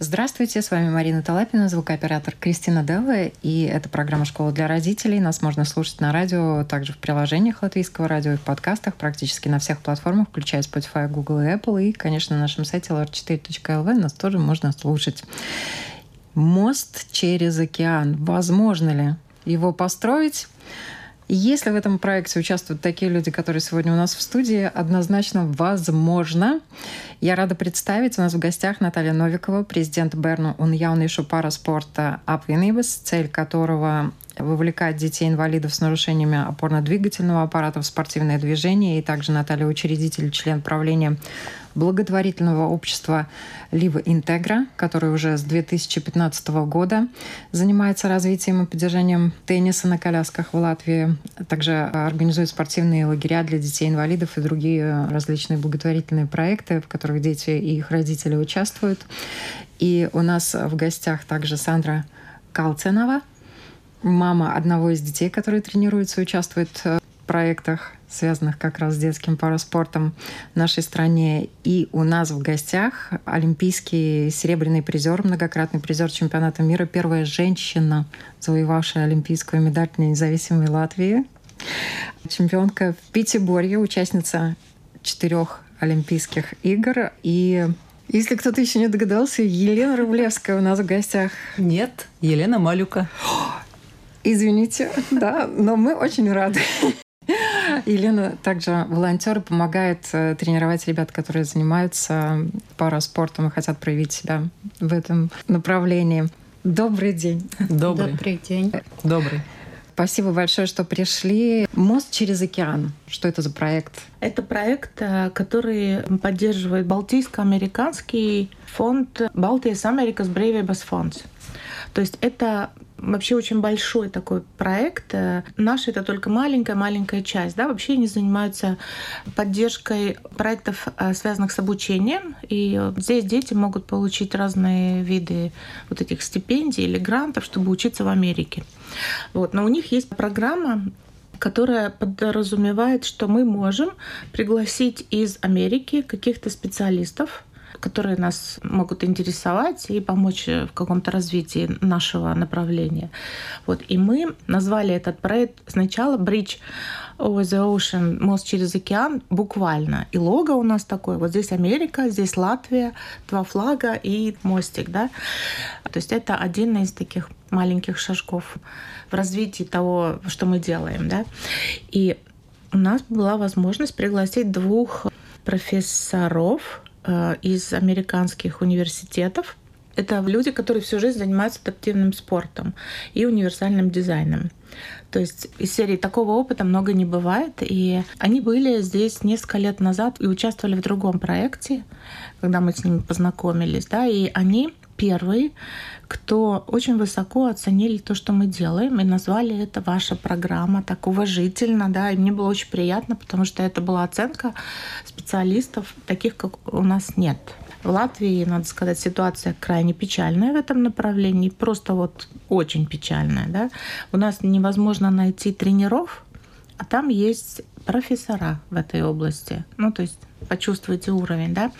Здравствуйте, с вами Марина Талапина, звукооператор Кристина Делла, и это программа «Школа для родителей». Нас можно слушать на радио, также в приложениях латвийского радио и в подкастах практически на всех платформах, включая Spotify, Google и Apple, и, конечно, на нашем сайте lr4.lv нас тоже можно слушать. Мост через океан. Возможно ли его построить? Если в этом проекте участвуют такие люди, которые сегодня у нас в студии, однозначно возможно. Я рада представить, у нас в гостях Наталья Новикова, президент Берну Уньяунишу пара спорта Апвинибас, цель которого вовлекать детей-инвалидов с нарушениями опорно-двигательного аппарата в спортивное движение. И также Наталья учредитель, член правления благотворительного общества Лива Интегра, который уже с 2015 года занимается развитием и поддержанием тенниса на колясках в Латвии. Также организует спортивные лагеря для детей-инвалидов и другие различные благотворительные проекты, в которых дети и их родители участвуют. И у нас в гостях также Сандра Калценова, мама одного из детей, который тренируется, участвует в проектах, связанных как раз с детским параспортом в нашей стране. И у нас в гостях олимпийский серебряный призер, многократный призер чемпионата мира, первая женщина, завоевавшая олимпийскую медаль независимой Латвии. Чемпионка в Пятиборье, участница четырех Олимпийских игр и если кто-то еще не догадался, Елена Рублевская у нас в гостях. Нет, Елена Малюка. Извините, да, но мы очень рады. Елена также волонтер помогает э, тренировать ребят, которые занимаются параспортом и хотят проявить себя в этом направлении. Добрый день. Добрый. Добрый день. Добрый. Спасибо большое, что пришли. Мост через океан. Что это за проект? Это проект, э, который поддерживает Балтийско-американский фонд Балтийс Америкас Брейвебас фонд. То есть это вообще очень большой такой проект. Э, наш это только маленькая-маленькая часть. Да? Вообще они занимаются поддержкой проектов, э, связанных с обучением. И здесь дети могут получить разные виды вот этих стипендий или грантов, чтобы учиться в Америке. Вот. Но у них есть программа которая подразумевает, что мы можем пригласить из Америки каких-то специалистов, которые нас могут интересовать и помочь в каком-то развитии нашего направления. Вот. И мы назвали этот проект сначала «Bridge over the Ocean», «Мост через океан», буквально. И лого у нас такое. Вот здесь Америка, здесь Латвия, два флага и мостик. Да? То есть это один из таких маленьких шажков в развитии того, что мы делаем. Да? И у нас была возможность пригласить двух профессоров Э, из американских университетов. Это люди, которые всю жизнь занимаются адаптивным спортом и универсальным дизайном. То есть из серии такого опыта много не бывает. И они были здесь несколько лет назад и участвовали в другом проекте, когда мы с ними познакомились. Да, и они первые, кто очень высоко оценили то, что мы делаем, и назвали это ваша программа так уважительно, да, и мне было очень приятно, потому что это была оценка специалистов, таких, как у нас нет. В Латвии, надо сказать, ситуация крайне печальная в этом направлении, просто вот очень печальная. Да? У нас невозможно найти тренеров, а там есть профессора в этой области. Ну, то есть почувствуйте уровень, да.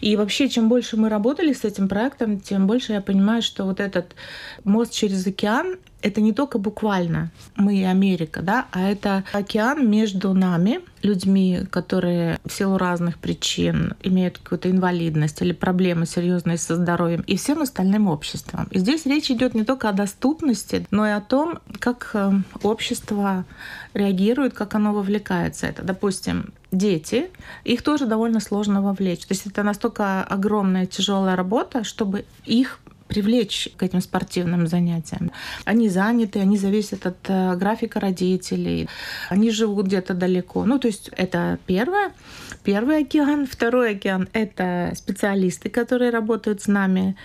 И вообще, чем больше мы работали с этим проектом, тем больше я понимаю, что вот этот мост через океан это не только буквально мы и Америка, да, а это океан между нами, людьми, которые в силу разных причин имеют какую-то инвалидность или проблемы серьезные со здоровьем, и всем остальным обществом. И здесь речь идет не только о доступности, но и о том, как э, общество реагирует, как оно вовлекается. Это, допустим, дети, их тоже довольно сложно вовлечь. То есть это настолько огромная тяжелая работа, чтобы их привлечь к этим спортивным занятиям. Они заняты, они зависят от э, графика родителей, они живут где-то далеко. Ну, то есть это первое. Первый океан. Второй океан — это специалисты, которые работают с нами.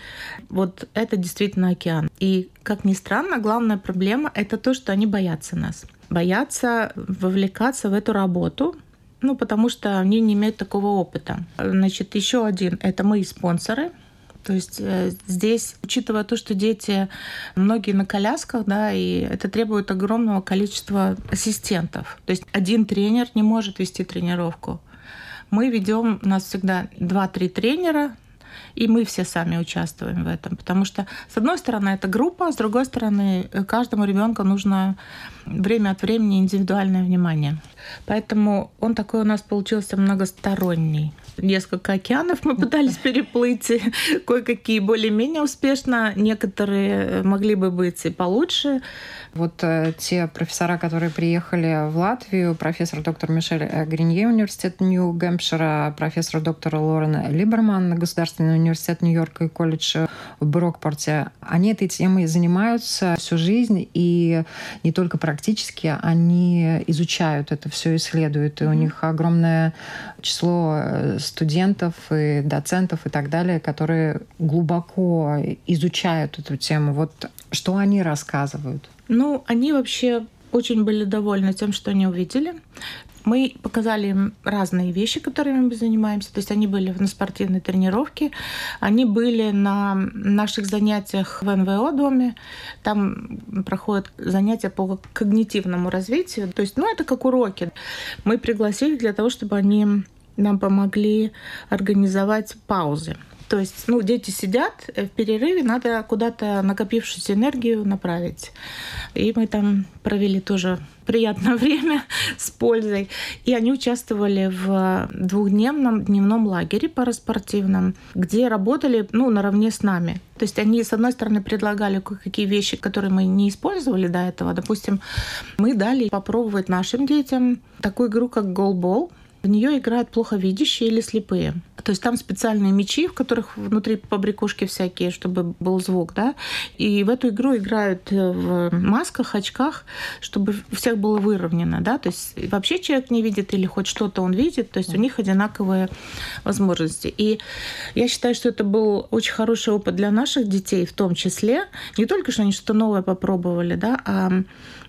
Вот это действительно океан. И, как ни странно, главная проблема — это то, что они боятся нас. Боятся вовлекаться в эту работу, ну, потому что они не имеют такого опыта. Значит, еще один — это мы спонсоры — то есть э, здесь, учитывая то, что дети многие на колясках, да, и это требует огромного количества ассистентов. То есть один тренер не может вести тренировку. Мы ведем, у нас всегда 2-3 тренера, и мы все сами участвуем в этом. Потому что, с одной стороны, это группа, с другой стороны, каждому ребенку нужно время от времени индивидуальное внимание. Поэтому он такой у нас получился многосторонний. Несколько океанов мы пытались переплыть, кое-какие более-менее успешно, некоторые могли бы быть и получше. Вот э, те профессора, которые приехали в Латвию, профессор доктор Мишель Гринье, университет Нью-Гэмпшира, профессор доктор Лорен Либерман, Государственный университет Нью-Йорка и колледж в Брокпорте, они этой темой занимаются всю жизнь, и не только практически, они изучают это все, исследуют, и у них огромное число э, студентов и доцентов и так далее, которые глубоко изучают эту тему. Вот что они рассказывают? Ну, они вообще очень были довольны тем, что они увидели. Мы показали им разные вещи, которыми мы занимаемся. То есть они были на спортивной тренировке, они были на наших занятиях в НВО доме. Там проходят занятия по когнитивному развитию. То есть, ну, это как уроки. Мы пригласили для того, чтобы они нам помогли организовать паузы. То есть, ну, дети сидят, э, в перерыве надо куда-то накопившуюся энергию направить. И мы там провели тоже приятное время с пользой. И они участвовали в двухдневном дневном лагере параспортивном, где работали ну, наравне с нами. То есть они, с одной стороны, предлагали какие вещи, которые мы не использовали до этого. Допустим, мы дали попробовать нашим детям такую игру, как голбол. В нее играют плохо видящие или слепые. То есть там специальные мечи, в которых внутри побрякушки всякие, чтобы был звук, да. И в эту игру играют э, в масках, очках, чтобы всех было выровнено, да. То есть вообще человек не видит или хоть что-то он видит, то есть у них одинаковые возможности. И я считаю, что это был очень хороший опыт для наших детей в том числе. Не только, что они что-то новое попробовали, да, а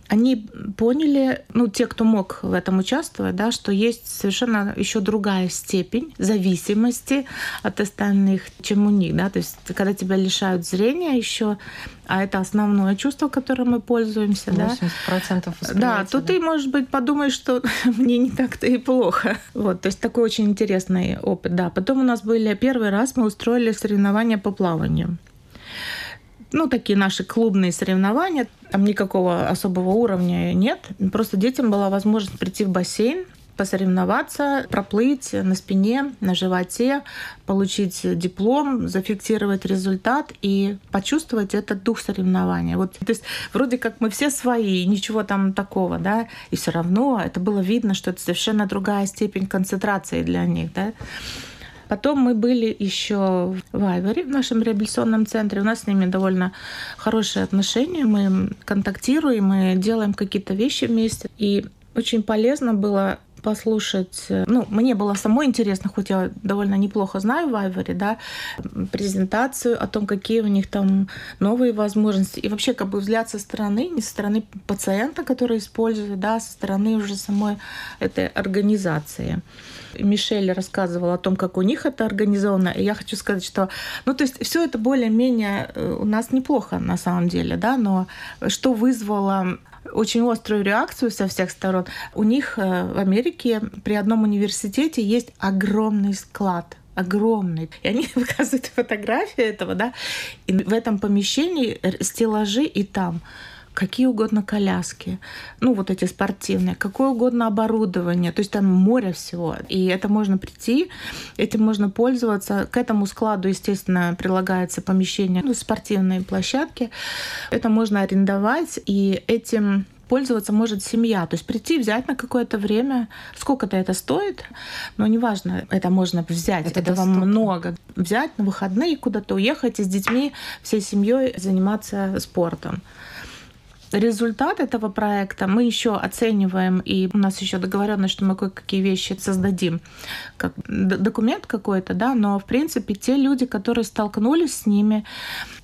они поняли, ну, те, кто мог в этом участвовать, да, что есть совершенно еще другая степень зависимости от остальных, чем у них, да, то есть когда тебя лишают зрения еще, а это основное чувство, которым мы пользуемся, 80% да. Да, то да. ты, может быть, подумаешь, что мне не так-то и плохо. Вот, то есть такой очень интересный опыт, да. Потом у нас были первый раз мы устроили соревнования по плаванию ну, такие наши клубные соревнования. Там никакого особого уровня нет. Просто детям была возможность прийти в бассейн, посоревноваться, проплыть на спине, на животе, получить диплом, зафиксировать результат и почувствовать этот дух соревнования. Вот, то есть вроде как мы все свои, ничего там такого, да, и все равно это было видно, что это совершенно другая степень концентрации для них, да. Потом мы были еще в Айворе, в нашем реабилитационном центре. У нас с ними довольно хорошие отношения. Мы контактируем, мы делаем какие-то вещи вместе. И очень полезно было послушать. Ну, мне было самой интересно, хоть я довольно неплохо знаю в Айворе, да, презентацию о том, какие у них там новые возможности. И вообще как бы взгляд со стороны, не со стороны пациента, который использует, да, со стороны уже самой этой организации. Мишель рассказывала о том, как у них это организовано. И я хочу сказать, что, ну, то есть все это более-менее э, у нас неплохо на самом деле, да, но что вызвало очень острую реакцию со всех сторон. У них э, в Америке при одном университете есть огромный склад огромный. И они показывают фотографии этого, да, и в этом помещении стеллажи и там какие угодно коляски, ну вот эти спортивные, какое угодно оборудование, то есть там море всего. И это можно прийти, этим можно пользоваться. К этому складу, естественно, прилагается помещение, ну, спортивные площадки. Это можно арендовать, и этим пользоваться может семья. То есть прийти, взять на какое-то время. Сколько-то это стоит, но неважно, это можно взять. Это Этого доступно. много. Взять на выходные куда-то уехать и с детьми, всей семьей заниматься спортом результат этого проекта мы еще оцениваем, и у нас еще договоренность, что мы кое-какие вещи создадим, как документ какой-то, да, но в принципе те люди, которые столкнулись с ними,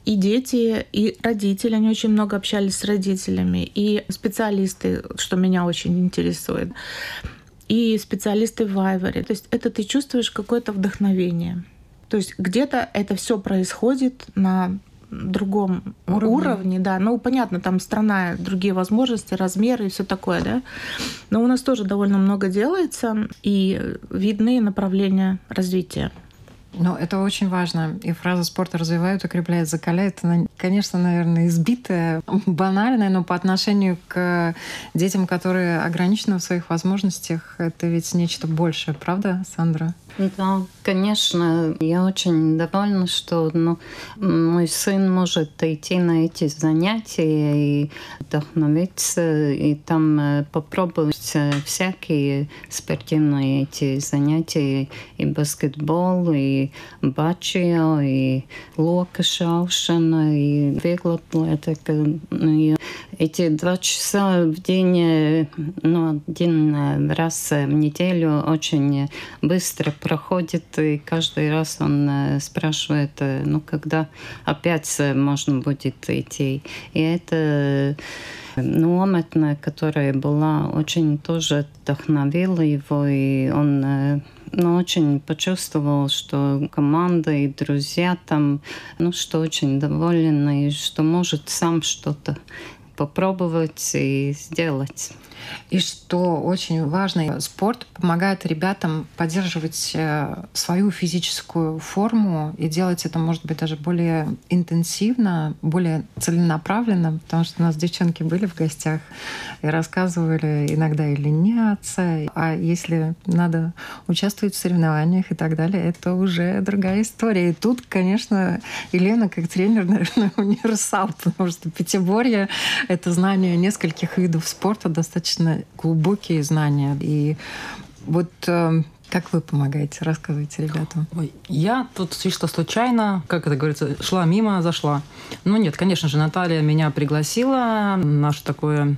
и дети, и родители, они очень много общались с родителями, и специалисты, что меня очень интересует, и специалисты в Вайвере. То есть это ты чувствуешь какое-то вдохновение. То есть где-то это все происходит на другом уровне. уровне, да. Ну, понятно, там страна, другие возможности, размеры и все такое, да. Но у нас тоже довольно много делается, и видны направления развития. Ну, это очень важно. И фраза «спорт развивает, укрепляет, закаляет», она, конечно, наверное, избитая, банальная, но по отношению к детям, которые ограничены в своих возможностях, это ведь нечто большее, правда, Сандра? Да, конечно, я очень довольна, что ну, мой сын может идти на эти занятия и вдохновиться, и там э, попробовать э, всякие спортивные эти занятия, и баскетбол, и бачио, и лока шаушена, и веглоатлетика. И эти два часа в день, ну, один раз в неделю очень быстро проходит, и каждый раз он э, спрашивает, э, ну, когда опять можно будет идти. И это нометная, которая была, очень тоже вдохновила его, и он э, ну, очень почувствовал, что команда и друзья там, ну, что очень доволен, и что может сам что-то попробовать и сделать. И что очень важно, спорт помогает ребятам поддерживать э, свою физическую форму и делать это, может быть, даже более интенсивно, более целенаправленно, потому что у нас девчонки были в гостях и рассказывали иногда и ленятся, а если надо участвовать в соревнованиях и так далее, это уже другая история. И тут, конечно, Елена как тренер, наверное, универсал, потому что пятиборье — это знание нескольких видов спорта достаточно достаточно глубокие знания. И вот э, как вы помогаете? Рассказывайте ребятам. Ой, я тут чисто случайно, как это говорится, шла мимо, зашла. Ну нет, конечно же, Наталья меня пригласила. Наше такое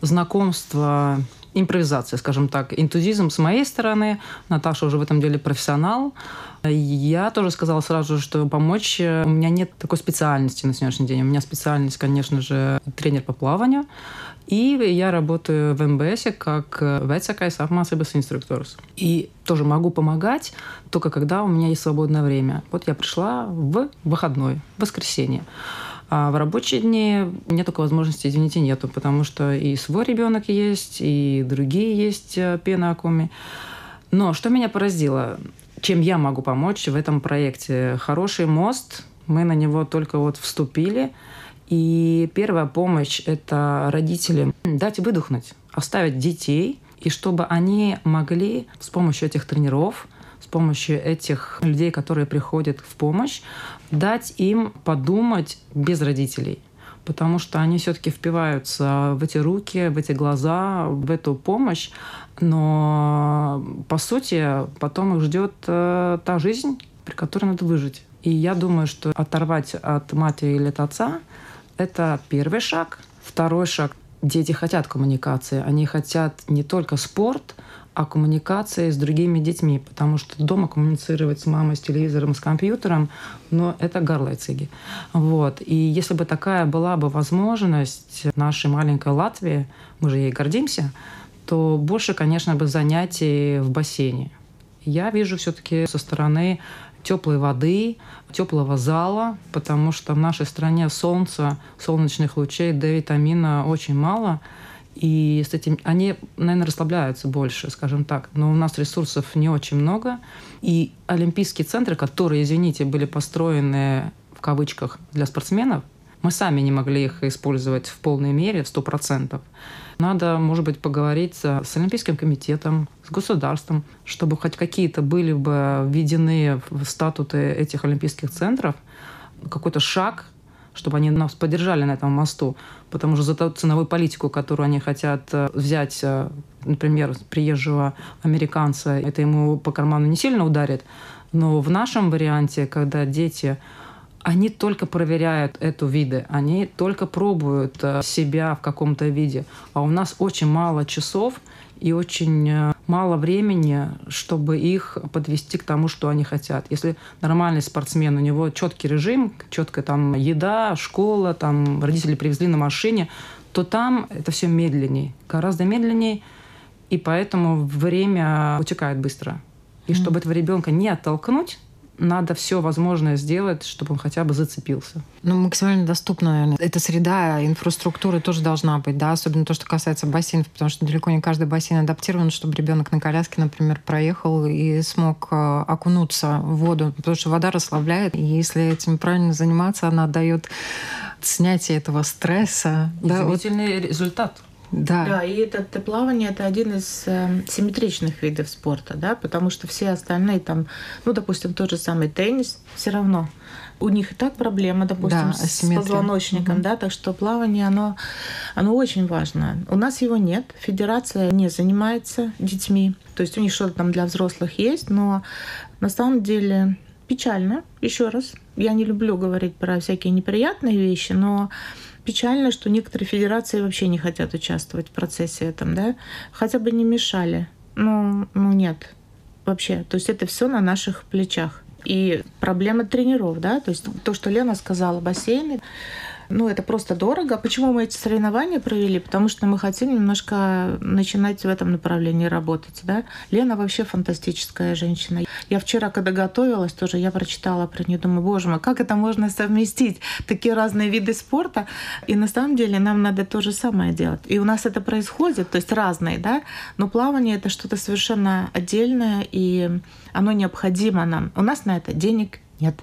знакомство импровизация, скажем так, энтузизм с моей стороны. Наташа уже в этом деле профессионал. Я тоже сказала сразу же, что помочь... У меня нет такой специальности на сегодняшний день. У меня специальность, конечно же, тренер по плаванию. И я работаю в МБС как vecākais apmācības инструкторс. И тоже могу помогать, только когда у меня есть свободное время. Вот я пришла в выходной, в воскресенье. А в рабочие дни нет такой возможности, извините, нету, потому что и свой ребенок есть, и другие есть э, пенакуми. Но что меня поразило, чем я могу помочь в этом проекте? Хороший мост, мы на него только вот вступили – и первая помощь – это родителям дать выдохнуть, оставить детей, и чтобы они могли с помощью этих тренеров, с помощью этих людей, которые приходят в помощь, дать им подумать без родителей потому что они все-таки впиваются в эти руки, в эти глаза, в эту помощь, но по сути потом их ждет э, та жизнь, при которой надо выжить. И я думаю, что оторвать от матери или от отца это первый шаг. Второй шаг. Дети хотят коммуникации. Они хотят не только спорт, а коммуникации с другими детьми, потому что дома коммуницировать с мамой, с телевизором, с компьютером, но это гарлайциги. Вот. И если бы такая была бы возможность нашей маленькой Латвии, мы же ей гордимся, то больше, конечно, бы занятий в бассейне. Я вижу все-таки со стороны теплой воды, теплого зала, потому что в нашей стране солнца, солнечных лучей, D-витамина очень мало. И с этим они, наверное, расслабляются больше, скажем так. Но у нас ресурсов не очень много. И олимпийские центры, которые, извините, были построены в кавычках для спортсменов, мы сами не могли их использовать в полной мере, в сто процентов. Надо, может быть, поговорить с Олимпийским комитетом, с государством, чтобы хоть какие-то были бы введены в статуты этих олимпийских центров, какой-то шаг, чтобы они нас поддержали на этом мосту. Потому что за ту ценовую политику, которую они хотят э, взять, э, например, приезжего американца, это ему по карману не сильно ударит. Но в нашем варианте, когда дети они только проверяют эту виды, они только пробуют э, себя в каком-то виде. А у нас очень мало часов и очень мало времени, чтобы их подвести к тому, что они хотят. Если нормальный спортсмен, у него четкий режим, четкая там еда, школа, там родители привезли на машине, то там это все медленнее, гораздо медленнее, и поэтому время утекает быстро. И mm-hmm. чтобы этого ребенка не оттолкнуть, надо все возможное сделать, чтобы он хотя бы зацепился. Ну, максимально доступно, наверное. Эта среда инфраструктуры тоже должна быть, да, особенно то, что касается бассейнов, потому что далеко не каждый бассейн адаптирован, чтобы ребенок на коляске, например, проехал и смог э, окунуться в воду, потому что вода расслабляет, и если этим правильно заниматься, она дает снятие этого стресса. Да, вот. результат. Да. да, и это, это плавание это один из э, симметричных видов спорта, да, потому что все остальные там, ну, допустим, тот же самый теннис, все равно у них и так проблема, допустим, да, с позвоночником, угу. да, так что плавание, оно, оно очень важно. У нас его нет, федерация не занимается детьми, то есть у них что-то там для взрослых есть, но на самом деле печально, еще раз, я не люблю говорить про всякие неприятные вещи, но печально, что некоторые федерации вообще не хотят участвовать в процессе этом, да, хотя бы не мешали. Ну, ну нет, вообще. То есть это все на наших плечах. И проблема тренеров, да, то есть то, что Лена сказала, бассейны, ну, это просто дорого. Почему мы эти соревнования провели? Потому что мы хотим немножко начинать в этом направлении работать. Да? Лена вообще фантастическая женщина. Я вчера, когда готовилась, тоже я прочитала про нее, думаю, боже мой, как это можно совместить? Такие разные виды спорта. И на самом деле нам надо то же самое делать. И у нас это происходит, то есть разные, да, но плавание это что-то совершенно отдельное, и оно необходимо нам. У нас на это денег нет.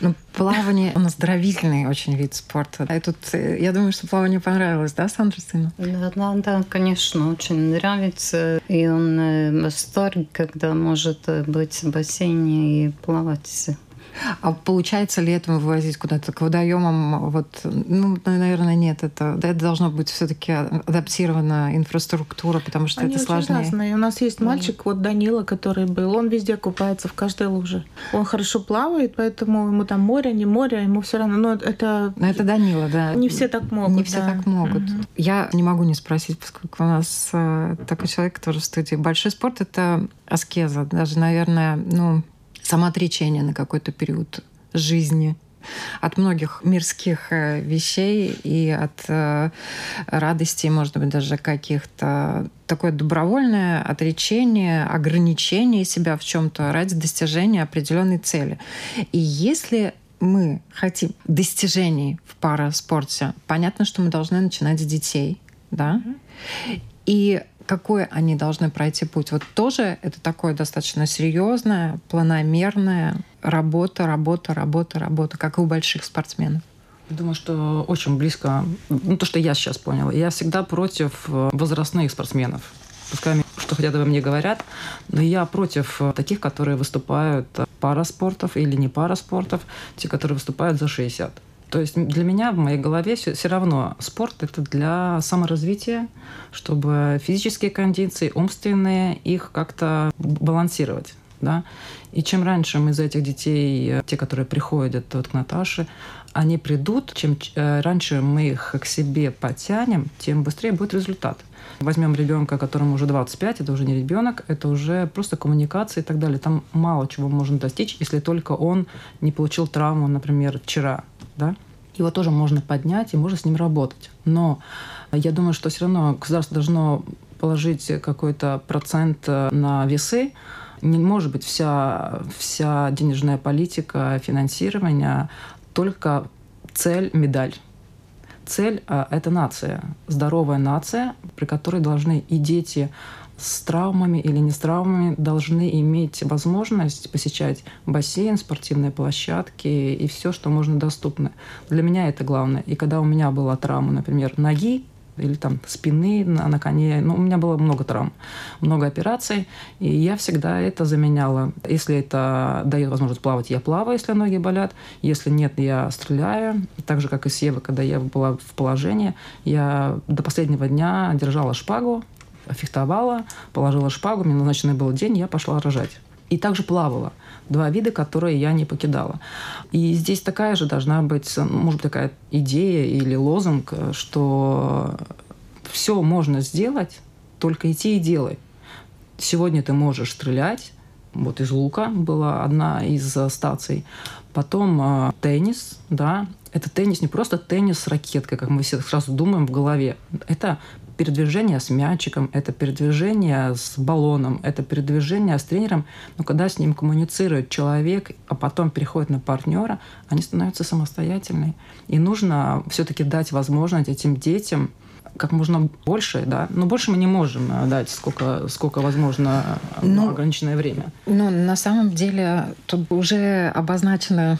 Ну, плавание, он оздоровительный очень вид спорта. И тут, э, я думаю, что плавание понравилось, да, Сандра сыну? Да, да, да, конечно, очень нравится. И он э, в восторге, когда может э, быть в бассейне и плавать а получается ли это вывозить куда-то к водоемам? Вот, ну, наверное, нет. Это, это должно быть все-таки адаптирована инфраструктура, потому что Они это сложнее. Разные. У нас есть мальчик, вот Данила, который был, он везде купается в каждой луже. Он хорошо плавает, поэтому ему там море, не море, ему все равно. Но это. Но это Данила, да. Не все так могут. Не все да. так могут. Угу. Я не могу не спросить, поскольку у нас э, такой человек тоже в студии. Большой спорт это аскеза, даже, наверное, ну самоотречение на какой-то период жизни от многих мирских э, вещей и от э, радостей, может быть, даже каких-то такое добровольное отречение, ограничение себя в чем-то ради достижения определенной цели. И если мы хотим достижений в параспорте, понятно, что мы должны начинать с детей, да, mm-hmm. и какой они должны пройти путь. Вот тоже это такое достаточно серьезная, планомерная работа, работа, работа, работа, как и у больших спортсменов. Думаю, что очень близко, ну, то, что я сейчас поняла. Я всегда против э, возрастных спортсменов. Пускай что хотят обо мне говорят, но я против э, таких, которые выступают пара спортов или не пара спортов, те, которые выступают за 60. То есть для меня в моей голове все, все равно спорт это для саморазвития, чтобы физические кондиции, умственные, их как-то балансировать. Да? И чем раньше мы из этих детей, те, которые приходят вот к Наташе, они придут, чем э, раньше мы их к себе потянем, тем быстрее будет результат. Возьмем ребенка, которому уже 25, это уже не ребенок, это уже просто коммуникация и так далее. Там мало чего можно достичь, если только он не получил травму, например, вчера да, его тоже можно поднять и можно с ним работать. Но я думаю, что все равно государство должно положить какой-то процент э, на весы. Не может быть вся, вся денежная политика, финансирование только цель, медаль. Цель э, – это нация, здоровая нация, при которой должны и дети с травмами или не с травмами должны иметь возможность посещать бассейн, спортивные площадки и все, что можно доступно. Для меня это главное. И когда у меня была травма, например, ноги, или там спины на, на коне. Ну, у меня было много травм, много операций, и я всегда это заменяла. Если это дает возможность плавать, я плаваю, если ноги болят. Если нет, я стреляю. Так же, как и Сева, когда я была в положении, я до последнего дня держала шпагу, фехтовала, положила шпагу, мне назначенный был день, я пошла рожать. И также плавала. Два вида, которые я не покидала. И здесь такая же должна быть, может быть, такая идея или лозунг, что все можно сделать, только идти и делай. Сегодня ты можешь стрелять, вот из лука была одна из стаций. Потом э, теннис, да, это теннис не просто теннис с ракеткой, как мы все сразу думаем в голове. Это передвижение с мячиком, это передвижение с баллоном, это передвижение с тренером. Но когда с ним коммуницирует человек, а потом переходит на партнера, они становятся самостоятельными. И нужно все-таки дать возможность этим детям как можно больше, да. Но больше мы не можем э, дать, сколько, сколько возможно, э, ну, ограниченное время. Ну, на самом деле, тут уже обозначены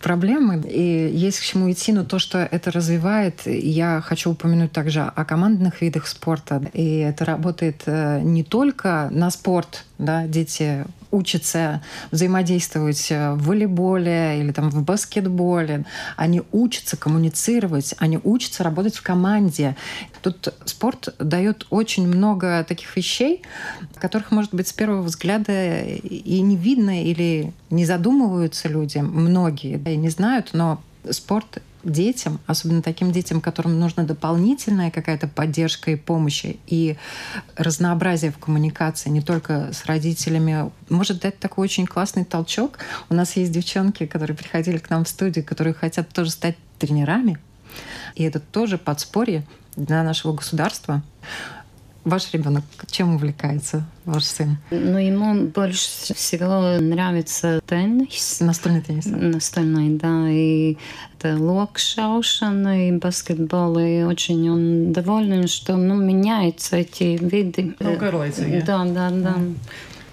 проблемы, и есть к чему идти, но то, что это развивает, я хочу упомянуть также о командных видах спорта. И это работает э, не только на спорт, да, дети учатся взаимодействовать в волейболе или там в баскетболе. Они учатся коммуницировать, они учатся работать в команде. Тут спорт дает очень много таких вещей, которых, может быть, с первого взгляда и не видно или не задумываются люди, многие, да, и не знают, но спорт детям, особенно таким детям, которым нужна дополнительная какая-то поддержка и помощь, и разнообразие в коммуникации не только с родителями, может дать такой очень классный толчок. У нас есть девчонки, которые приходили к нам в студию, которые хотят тоже стать тренерами, и это тоже подспорье для нашего государства. Ваш ребенок чем увлекается, ваш сын? Ну, ему больше всего нравится теннис. Настольный теннис. Настольный, да. И это локшаушен и баскетбол. И очень он доволен, что ну, меняются эти виды. Ну. Да, да, да.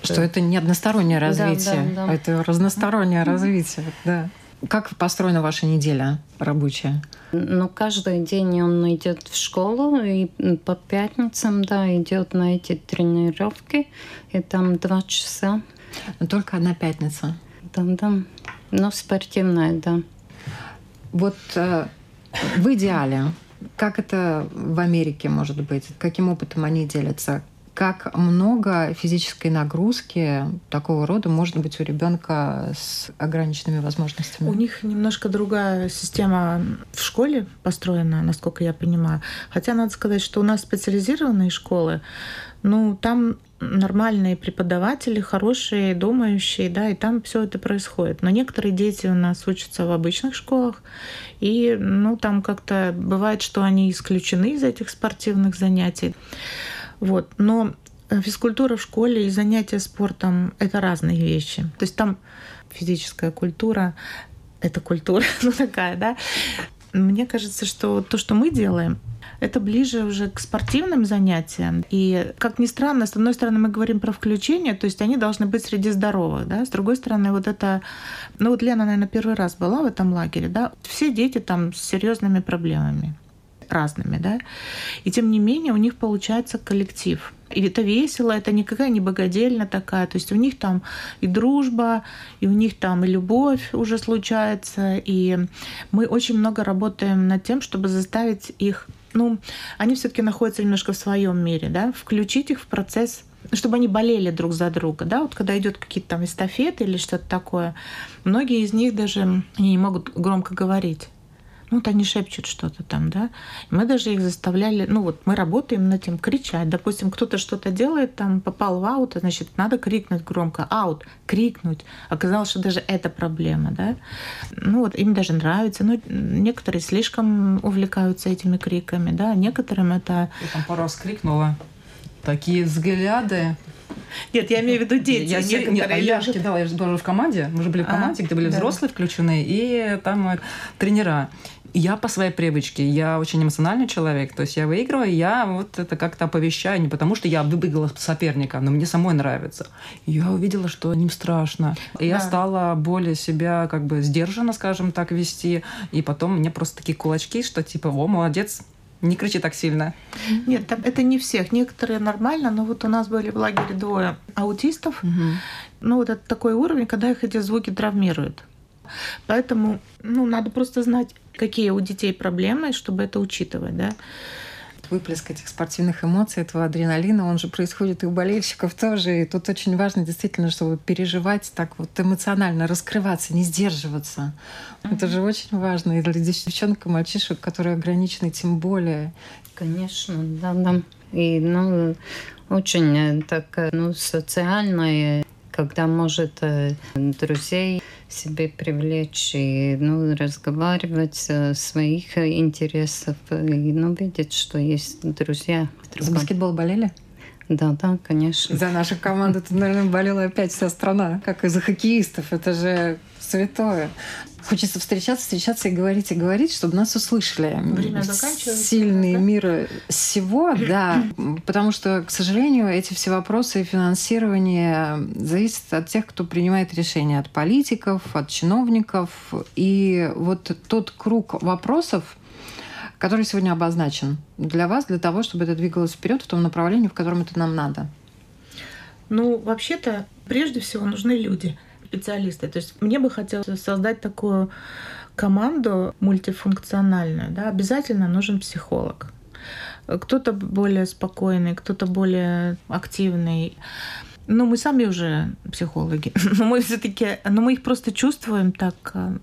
Что это не одностороннее развитие, да, да, да. это разностороннее развитие. Да. Как построена ваша неделя рабочая? Ну, каждый день он идет в школу, и по пятницам, да, идет на эти тренировки, и там два часа. Но только одна пятница? Да, да. Ну, спортивная, да. Вот э, в идеале, как это в Америке может быть? Каким опытом они делятся? Как много физической нагрузки такого рода может быть у ребенка с ограниченными возможностями? У них немножко другая система в школе построена, насколько я понимаю. Хотя надо сказать, что у нас специализированные школы, ну, там нормальные преподаватели, хорошие, думающие, да, и там все это происходит. Но некоторые дети у нас учатся в обычных школах, и, ну, там как-то бывает, что они исключены из этих спортивных занятий. Вот. Но э, физкультура в школе и занятия спортом — это разные вещи. То есть там физическая культура — это культура, ну такая, да. Мне кажется, что то, что мы делаем, это ближе уже к спортивным занятиям. И, как ни странно, с одной стороны, мы говорим про включение, то есть они должны быть среди здоровых, да, с другой стороны, вот это... Ну вот Лена, наверное, первый раз была в этом лагере, да, все дети там с серьезными проблемами разными, да, и тем не менее у них получается коллектив. И это весело, это никакая не богадельна такая, то есть у них там и дружба, и у них там и любовь уже случается, и мы очень много работаем над тем, чтобы заставить их ну, они все-таки находятся немножко в своем мире, да, включить их в процесс чтобы они болели друг за друга, да, вот когда идет какие-то там эстафеты или что-то такое, многие из них даже не могут громко говорить, ну, вот они шепчут что-то там, да. Мы даже их заставляли, ну вот мы работаем над этим, кричать. Допустим, кто-то что-то делает, там попал в аут, значит, надо крикнуть громко, аут, крикнуть. Оказалось, что даже это проблема, да. Ну вот им даже нравится, но некоторые слишком увлекаются этими криками, да, некоторым это... Я там пару раз крикнула. Такие взгляды. Нет, я имею в виду дети. Я, некоторые нет, а я же кидала, я же тоже в команде. Мы же были в а, команде, а, где были да. взрослые включены, и там тренера я по своей привычке, я очень эмоциональный человек, то есть я выигрываю, я вот это как-то оповещаю, не потому что я выиграла соперника, но мне самой нравится. И я увидела, что им страшно. И да. я стала более себя как бы сдержанно, скажем так, вести, и потом мне просто такие кулачки, что типа, о, молодец, не кричи так сильно. Нет, там, это не всех. Некоторые нормально, но вот у нас были в лагере двое аутистов. Угу. Ну, вот это такой уровень, когда их эти звуки травмируют. Поэтому ну, надо просто знать, какие у детей проблемы, чтобы это учитывать. Да? Выплеск этих спортивных эмоций, этого адреналина, он же происходит и у болельщиков тоже. И тут очень важно действительно, чтобы переживать так вот эмоционально, раскрываться, не сдерживаться. Mm-hmm. Это же очень важно и для девчонок и мальчишек, которые ограничены, тем более. Конечно, да, да. И ну, очень э, так, э, ну, социальное когда может э, друзей себе привлечь и ну, разговаривать о своих интересах и ну, видеть, что есть друзья. За баскетбол болели? Да, да, конечно. За нашу команду наверное, болела опять вся страна, как и за хоккеистов. Это же святое. Хочется встречаться, встречаться и говорить, и говорить, чтобы нас услышали. Время заканчивается. Сильные да? мира всего, да. Потому что, к сожалению, эти все вопросы финансирования зависят от тех, кто принимает решения, от политиков, от чиновников. И вот тот круг вопросов, который сегодня обозначен для вас, для того, чтобы это двигалось вперед в том направлении, в котором это нам надо? Ну, вообще-то, прежде всего нужны люди, специалисты. То есть мне бы хотелось создать такую команду мультифункциональную. Да? Обязательно нужен психолог. Кто-то более спокойный, кто-то более активный. Ну, мы сами уже психологи, но мы все-таки, но мы их просто чувствуем так,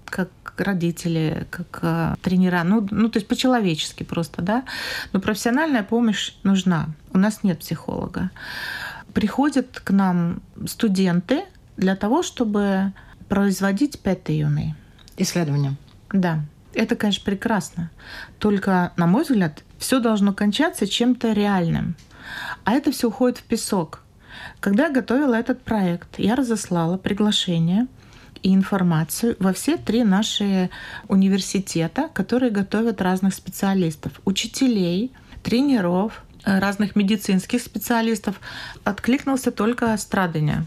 как родители, как э, тренера, ну, ну то есть по-человечески просто, да. Но профессиональная помощь нужна. У нас нет психолога. Приходят к нам студенты для того, чтобы производить пятые Исследования. Да. Это, конечно, прекрасно. Только, на мой взгляд, все должно кончаться чем-то реальным. А это все уходит в песок. Когда я готовила этот проект, я разослала приглашение и информацию во все три наши университета, которые готовят разных специалистов, учителей, тренеров, э, разных медицинских специалистов. Откликнулся только Страдания.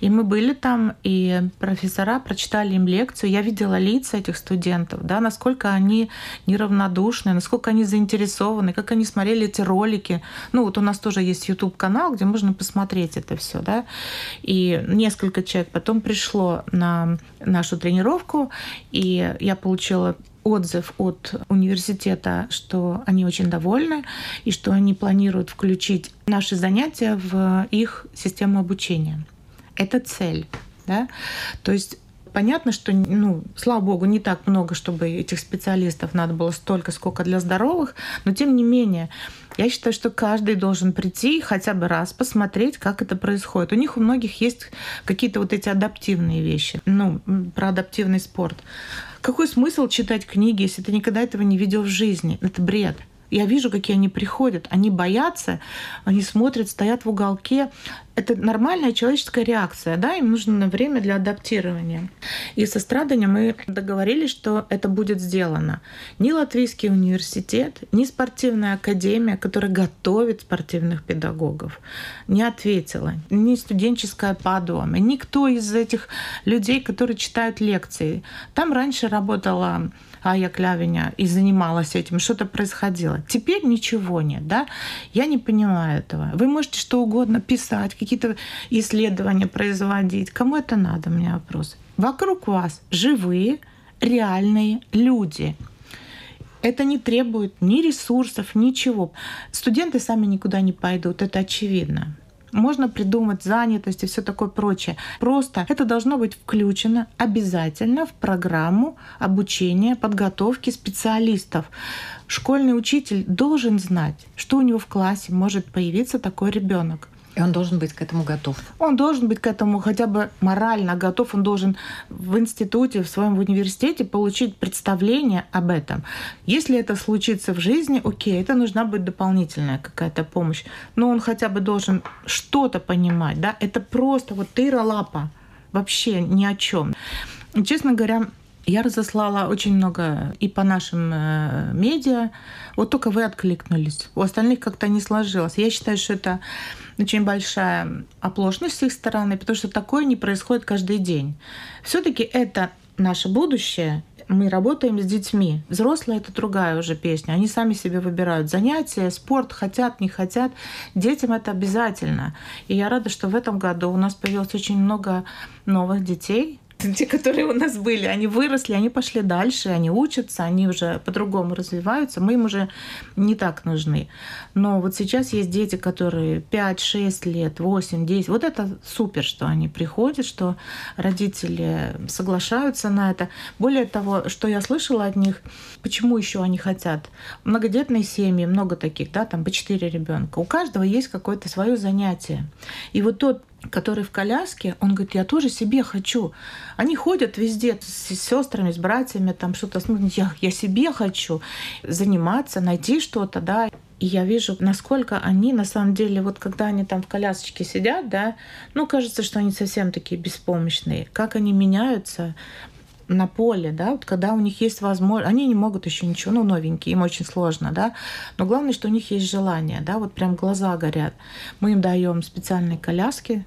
И мы были там, и профессора прочитали им лекцию. Я видела лица этих студентов, да, насколько они неравнодушны, насколько они заинтересованы, как они смотрели эти ролики. Ну, вот у нас тоже есть YouTube-канал, где можно посмотреть это все, да. И несколько человек потом пришло на нашу тренировку, и я получила отзыв от университета, что они очень довольны и что они планируют включить наши занятия в их систему обучения это цель. Да? То есть понятно, что, ну, слава богу, не так много, чтобы этих специалистов надо было столько, сколько для здоровых, но тем не менее, я считаю, что каждый должен прийти хотя бы раз посмотреть, как это происходит. У них у многих есть какие-то вот эти адаптивные вещи, ну, про адаптивный спорт. Какой смысл читать книги, если ты никогда этого не видел в жизни? Это бред. Я вижу, какие они приходят. Они боятся, они смотрят, стоят в уголке. Это нормальная человеческая реакция, да, им нужно время для адаптирования. И со Страдания мы договорились, что это будет сделано. Ни Латвийский университет, ни спортивная академия, которая готовит спортивных педагогов, не ответила. Ни студенческая падуама, никто из этих людей, которые читают лекции. Там раньше работала а я Клявиня и занималась этим, что-то происходило. Теперь ничего нет, да? Я не понимаю этого. Вы можете что угодно писать, какие-то исследования производить. Кому это надо, у меня вопрос. Вокруг вас живые, реальные люди. Это не требует ни ресурсов, ничего. Студенты сами никуда не пойдут, это очевидно. Можно придумать занятость и все такое прочее. Просто это должно быть включено обязательно в программу обучения, подготовки специалистов. Школьный учитель должен знать, что у него в классе может появиться такой ребенок. И он должен быть к этому готов. Он должен быть к этому хотя бы морально готов. Он должен в институте, в своем университете получить представление об этом. Если это случится в жизни, окей, это нужна будет дополнительная какая-то помощь. Но он хотя бы должен что-то понимать. Да? Это просто вот тыра лапа. Вообще ни о чем. Честно говоря, я разослала очень много и по нашим э, медиа. Вот только вы откликнулись. У остальных как-то не сложилось. Я считаю, что это очень большая оплошность с их стороны, потому что такое не происходит каждый день. Все-таки это наше будущее, мы работаем с детьми. Взрослые это другая уже песня. Они сами себе выбирают занятия, спорт, хотят, не хотят. Детям это обязательно. И я рада, что в этом году у нас появилось очень много новых детей, те, которые у нас были, они выросли, они пошли дальше, они учатся, они уже по-другому развиваются, мы им уже не так нужны. Но вот сейчас есть дети, которые 5, 6 лет, 8, 10. Вот это супер, что они приходят, что родители соглашаются на это. Более того, что я слышала от них, почему еще они хотят. Многодетные семьи, много таких, да, там по 4 ребенка. У каждого есть какое-то свое занятие. И вот тот который в коляске, он говорит, я тоже себе хочу. Они ходят везде с сестрами, с братьями, там что-то смотрят. Я, я себе хочу заниматься, найти что-то, да. И я вижу, насколько они на самом деле, вот когда они там в колясочке сидят, да, ну, кажется, что они совсем такие беспомощные. Как они меняются на поле, да, вот когда у них есть возможность, они не могут еще ничего, ну, новенькие, им очень сложно, да, но главное, что у них есть желание, да, вот прям глаза горят. Мы им даем специальные коляски,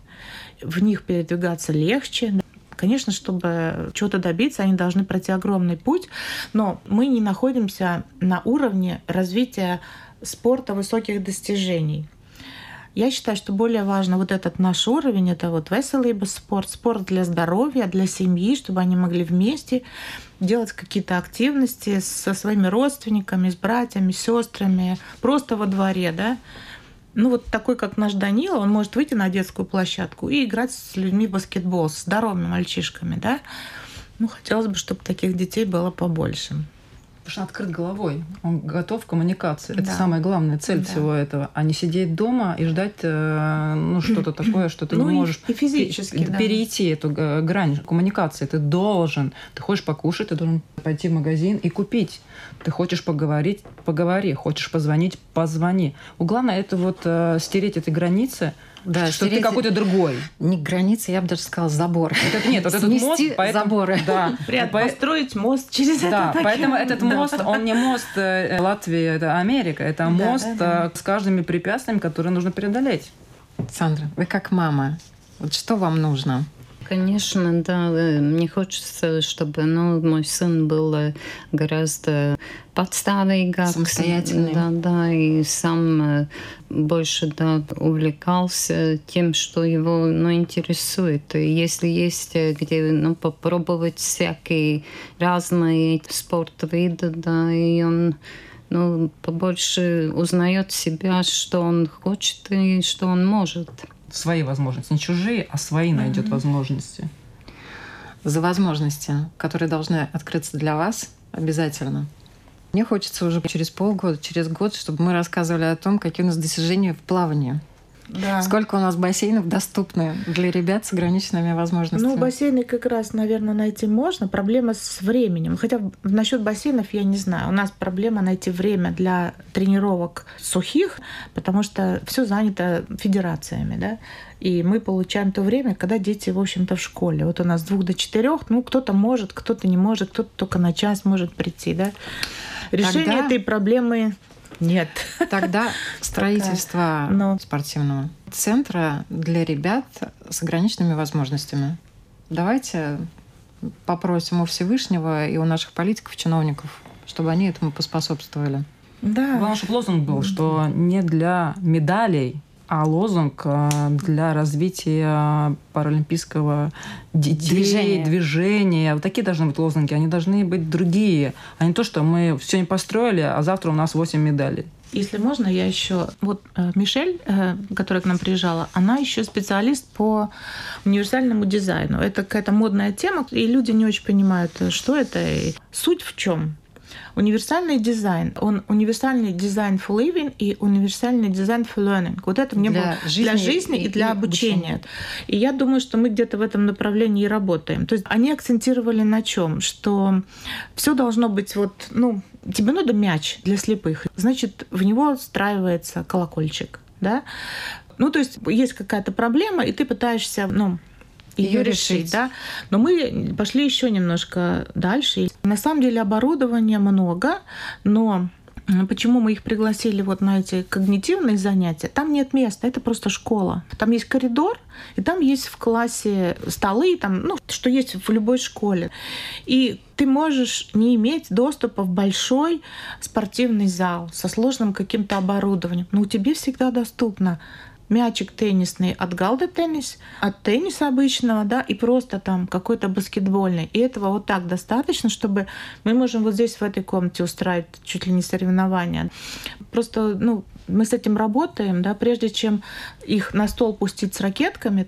в них передвигаться легче. Конечно, чтобы чего-то добиться, они должны пройти огромный путь, но мы не находимся на уровне развития спорта высоких достижений. Я считаю, что более важно вот этот наш уровень, это вот веселый спорт, спорт для здоровья, для семьи, чтобы они могли вместе делать какие-то активности со своими родственниками, с братьями, сестрами, просто во дворе, да. Ну вот такой, как наш Данила, он может выйти на детскую площадку и играть с людьми в баскетбол, с здоровыми мальчишками, да. Ну, хотелось бы, чтобы таких детей было побольше. Потому что он открыт головой, он готов к коммуникации. Да. Это самая главная цель да. всего этого, а не сидеть дома и ждать э, ну, что-то такое, что ты ну, не можешь и физически, да. перейти эту грань коммуникации. Ты должен, ты хочешь покушать, ты должен пойти в магазин и купить. Ты хочешь поговорить, поговори. Хочешь позвонить, позвони. Главное это вот э, стереть эти границы, да, что ты какой-то другой. Не границы, я бы даже сказала забор. Вот это, нет, вот этот мост, поэтому, заборы. Да, построить мост через да, это. Поэтому этот мост, он не мост э, Латвии, это Америка, это мост э, с каждыми препятствиями, которые нужно преодолеть. Сандра, вы как мама, вот что вам нужно? Конечно, да. Мне хочется, чтобы ну, мой сын был гораздо подставīgāks. Самостоятельный. Да, да, и сам больше да, увлекался тем, что его ну, интересует. И если есть где ну, попробовать всякие разные спортвиды, да, и он ну, побольше узнает себя, что он хочет и что он может свои возможности, не чужие, а свои найдет mm-hmm. возможности. За возможности, которые должны открыться для вас обязательно. Мне хочется уже через полгода, через год, чтобы мы рассказывали о том, какие у нас достижения в плавании. Да. Сколько у нас бассейнов доступны для ребят с ограниченными возможностями? Ну, бассейны как раз, наверное, найти можно. Проблема с временем. Хотя насчет бассейнов я не знаю. У нас проблема найти время для тренировок сухих, потому что все занято федерациями, да. И мы получаем то время, когда дети, в общем-то, в школе. Вот у нас с двух до четырех, ну, кто-то может, кто-то не может, кто-то только на час может прийти, да. Решение Тогда... этой проблемы нет. Тогда строительство Но... спортивного центра для ребят с ограниченными возможностями. Давайте попросим у Всевышнего и у наших политиков, чиновников, чтобы они этому поспособствовали. Да. Главное, чтобы лозунг был, что не для медалей а лозунг э, для развития паралимпийского движения. движения. Вот такие должны быть лозунги. Они должны быть другие, а не то, что мы все не построили, а завтра у нас 8 медалей. Если можно, я еще... Вот э, Мишель, э, которая к нам приезжала, она еще специалист по универсальному дизайну. Это какая-то модная тема, и люди не очень понимают, что это и суть в чем. Универсальный дизайн. Он универсальный дизайн for living и универсальный дизайн for learning. Вот это мне для было жизни для жизни и, и для обучения. обучения. И я думаю, что мы где-то в этом направлении и работаем. То есть они акцентировали на чем? Что все должно быть вот, ну, тебе надо мяч для слепых. Значит, в него встраивается колокольчик. Да? Ну, то есть есть какая-то проблема, и ты пытаешься, ну, ее решить, решить, да. Но мы пошли еще немножко дальше. На самом деле оборудования много, но Почему мы их пригласили вот на эти когнитивные занятия? Там нет места, это просто школа. Там есть коридор, и там есть в классе столы, там, ну, что есть в любой школе. И ты можешь не иметь доступа в большой спортивный зал со сложным каким-то оборудованием, но у тебя всегда доступно мячик теннисный от галда теннис, от тенниса обычного, да, и просто там какой-то баскетбольный. И этого вот так достаточно, чтобы мы можем вот здесь в этой комнате устраивать чуть ли не соревнования. Просто, ну, мы с этим работаем, да, прежде чем их на стол пустить с ракетками,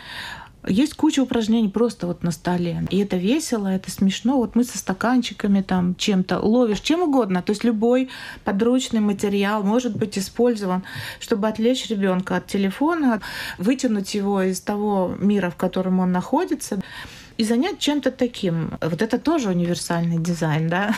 Есть куча упражнений просто вот на столе. И это весело, это смешно. Вот мы со стаканчиками там чем-то ловишь, чем угодно. То есть любой подручный материал может быть использован, чтобы отвлечь ребенка от телефона, вытянуть его из того мира, в котором он находится, и занять чем-то таким. Вот это тоже универсальный дизайн, да?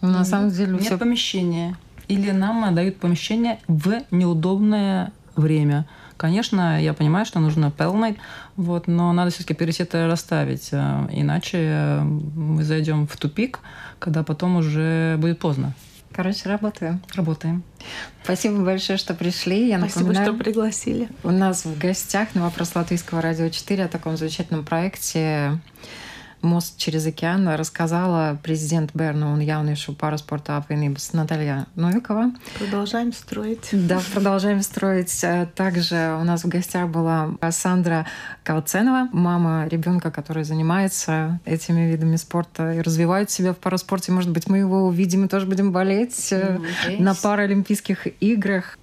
На самом деле Нет все помещения. Или нам дают помещение в неудобное время. Конечно, я понимаю, что нужно pelnite, вот, но надо все-таки приоритеты расставить, э, иначе э, мы зайдем в тупик, когда потом уже будет поздно. Короче, работаем. Работаем. Спасибо большое, что пришли. Я Спасибо, напоминаю, что пригласили. у нас в гостях на вопрос Латвийского радио 4 о таком замечательном проекте «Мост через океан» рассказала президент Берна un jauniešu parasporta apvienības Наталья Новикова. Продолжаем строить. Да, продолжаем строить. Э, Также у нас в гостях была Сандра Калценова, мама ребенка, который занимается этими видами спорта и развивает себя в параспорте. Может быть, мы его увидим и тоже будем болеть э, на Паралимпийских играх.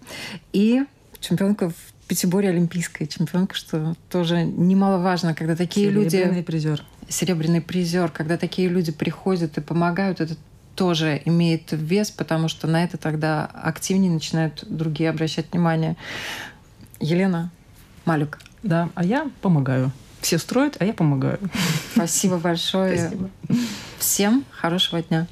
И чемпионка в пятиборе олимпийская чемпионка, что тоже немаловажно, когда такие люди Серебряный призер. Серебряный призер, когда такие люди приходят и помогают, это тоже имеет вес, потому что на это тогда активнее начинают другие обращать внимание. Елена Малюк, Да, а я помогаю. Все строят, а я помогаю. спасибо большое. Спасибо. Всем хорошего дня.